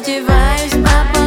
одеваюсь, по.